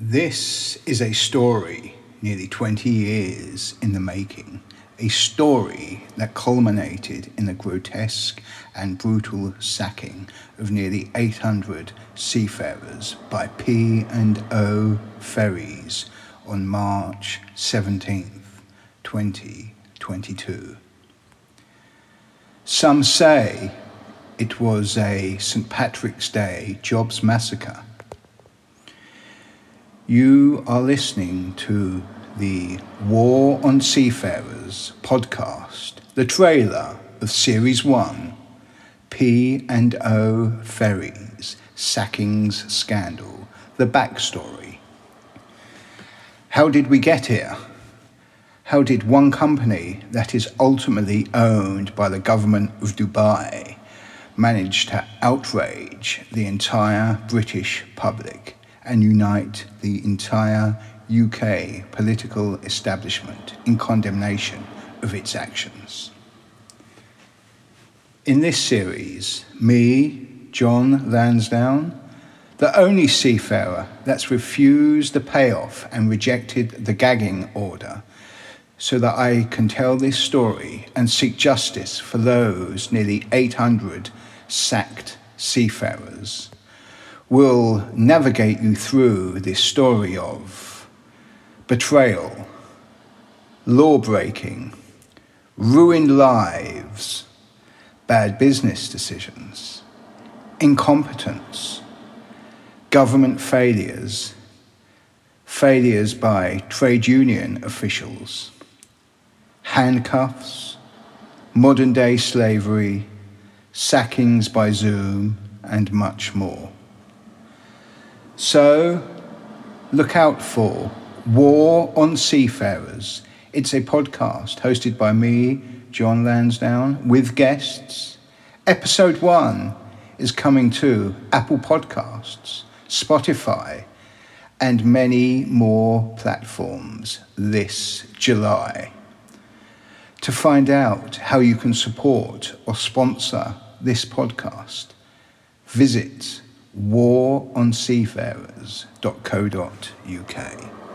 This is a story nearly 20 years in the making, a story that culminated in the grotesque and brutal sacking of nearly 800 seafarers by P&O ferries on March 17th, 2022. Some say it was a St. Patrick's Day jobs massacre you are listening to the War on Seafarers podcast, the trailer of Series 1, P&O Ferries, Sackings Scandal, the backstory. How did we get here? How did one company that is ultimately owned by the government of Dubai manage to outrage the entire British public? And unite the entire UK political establishment in condemnation of its actions. In this series, me, John Lansdowne, the only seafarer that's refused the payoff and rejected the gagging order, so that I can tell this story and seek justice for those nearly 800 sacked seafarers will navigate you through this story of betrayal, law breaking, ruined lives, bad business decisions, incompetence, government failures, failures by trade union officials, handcuffs, modern day slavery, sackings by Zoom, and much more. So look out for War on Seafarers. It's a podcast hosted by me, John Lansdowne, with guests. Episode one is coming to Apple Podcasts, Spotify, and many more platforms this July. To find out how you can support or sponsor this podcast, visit waronseafarers.co.uk.